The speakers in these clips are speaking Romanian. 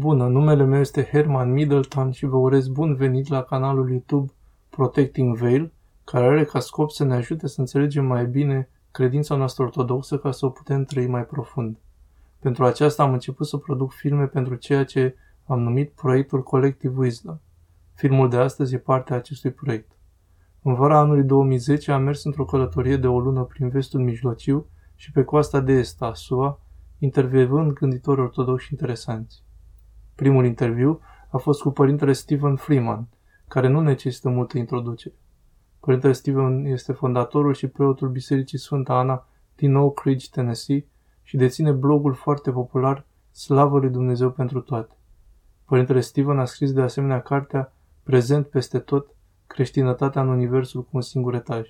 Bună, numele meu este Herman Middleton și vă urez bun venit la canalul YouTube Protecting Veil, care are ca scop să ne ajute să înțelegem mai bine credința noastră ortodoxă ca să o putem trăi mai profund. Pentru aceasta am început să produc filme pentru ceea ce am numit proiectul Collective Wisdom. Filmul de astăzi e parte a acestui proiect. În vara anului 2010 am mers într-o călătorie de o lună prin vestul mijlociu și pe coasta de est a SUA, intervievând gânditori ortodoxi interesanți. Primul interviu a fost cu părintele Stephen Freeman, care nu necesită multă introducere. Părintele Stephen este fondatorul și preotul Bisericii Sfânta Ana din Oak Ridge, Tennessee și deține blogul foarte popular Slavă lui Dumnezeu pentru toate. Părintele Stephen a scris de asemenea cartea Prezent peste tot, creștinătatea în universul cu un singur etaj.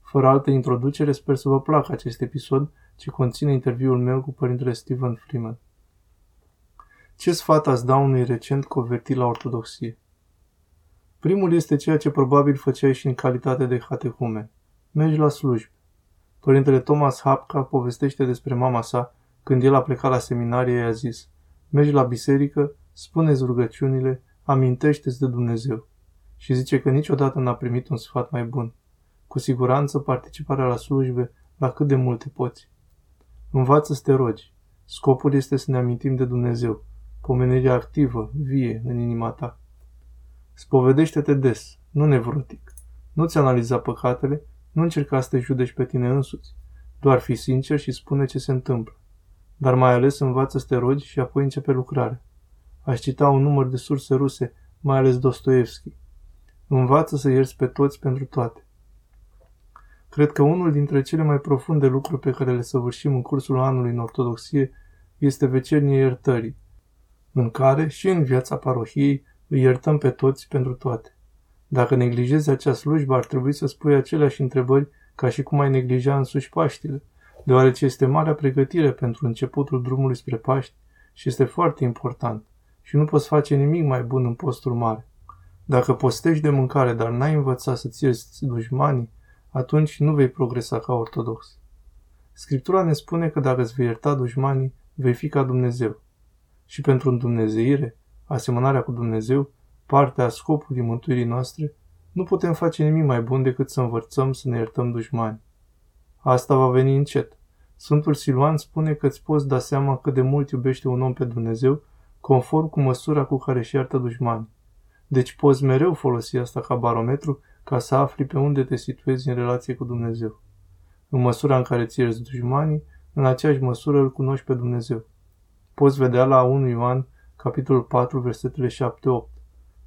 Fără altă introducere, sper să vă placă acest episod ce conține interviul meu cu părintele Stephen Freeman. Ce sfat ați da unui recent convertit la ortodoxie? Primul este ceea ce probabil făceai și în calitate de hatehumen. Mergi la slujbe. Părintele Thomas Hapka povestește despre mama sa când el a plecat la seminarie i-a zis Mergi la biserică, spune-ți rugăciunile, amintește-ți de Dumnezeu. Și zice că niciodată n-a primit un sfat mai bun. Cu siguranță participarea la slujbe la cât de multe poți. Învață să te rogi. Scopul este să ne amintim de Dumnezeu, pomenirea activă, vie în inima ta. Spovedește-te des, nu nevrotic. Nu-ți analiza păcatele, nu încerca să te judești pe tine însuți. Doar fi sincer și spune ce se întâmplă. Dar mai ales învață să te rogi și apoi începe lucrarea. Aș cita un număr de surse ruse, mai ales Dostoevski. Învață să ierți pe toți pentru toate. Cred că unul dintre cele mai profunde lucruri pe care le săvârșim în cursul anului în ortodoxie este vecernie iertării, în care și în viața parohiei îi iertăm pe toți pentru toate. Dacă neglijezi acea slujbă, ar trebui să spui aceleași întrebări ca și cum ai neglija însuși Paștile, deoarece este marea pregătire pentru începutul drumului spre Paști și este foarte important și nu poți face nimic mai bun în postul mare. Dacă postești de mâncare, dar n-ai învățat să-ți ierți dușmanii, atunci nu vei progresa ca ortodox. Scriptura ne spune că dacă îți vei ierta dușmanii, vei fi ca Dumnezeu și pentru îndumnezeire, asemănarea cu Dumnezeu, partea a scopului mântuirii noastre, nu putem face nimic mai bun decât să învățăm să ne iertăm dușmani. Asta va veni încet. Sfântul Siluan spune că îți poți da seama cât de mult iubește un om pe Dumnezeu, conform cu măsura cu care își iartă dușmani. Deci poți mereu folosi asta ca barometru ca să afli pe unde te situezi în relație cu Dumnezeu. În măsura în care ți ierți dușmanii, în aceeași măsură îl cunoști pe Dumnezeu. Poți vedea la 1 Ioan, capitolul 4, versetele 7-8.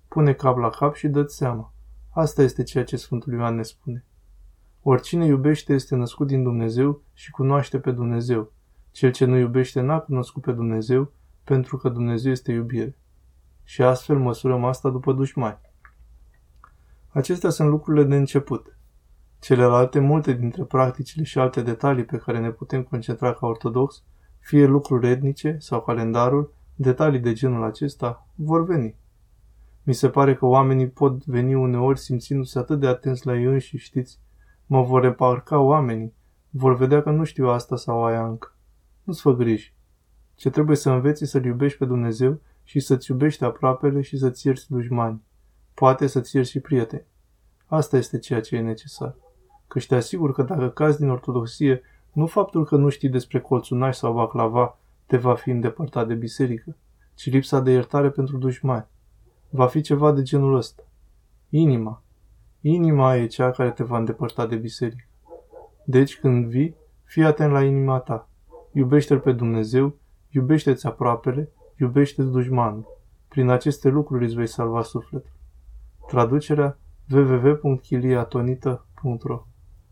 Pune cap la cap și dă seama. Asta este ceea ce Sfântul Ioan ne spune. Oricine iubește este născut din Dumnezeu și cunoaște pe Dumnezeu. Cel ce nu iubește n-a cunoscut pe Dumnezeu, pentru că Dumnezeu este iubire. Și astfel măsurăm asta după dușmani. Acestea sunt lucrurile de început. Celelalte, multe dintre practicile și alte detalii pe care ne putem concentra ca ortodox, fie lucruri etnice sau calendarul, detalii de genul acesta vor veni. Mi se pare că oamenii pot veni uneori simțindu-se atât de atenți la ei înși, știți, mă vor reparca oamenii, vor vedea că nu știu asta sau aia încă. Nu-ți fă griji. Ce trebuie să înveți să-L iubești pe Dumnezeu și să-ți iubești aproapele și să-ți ierți dușmani. Poate să-ți ierți și prieteni. Asta este ceea ce e necesar. Că te asigur că dacă cazi din ortodoxie nu faptul că nu știi despre colțunaș sau baclava te va fi îndepărtat de biserică, ci lipsa de iertare pentru dușmani. Va fi ceva de genul ăsta. Inima. Inima e cea care te va îndepărta de biserică. Deci când vii, fii atent la inima ta. Iubește-L pe Dumnezeu, iubește-ți aproapele, iubește-ți dușmanul. Prin aceste lucruri îți vei salva sufletul. Traducerea www.chiliatonita.ro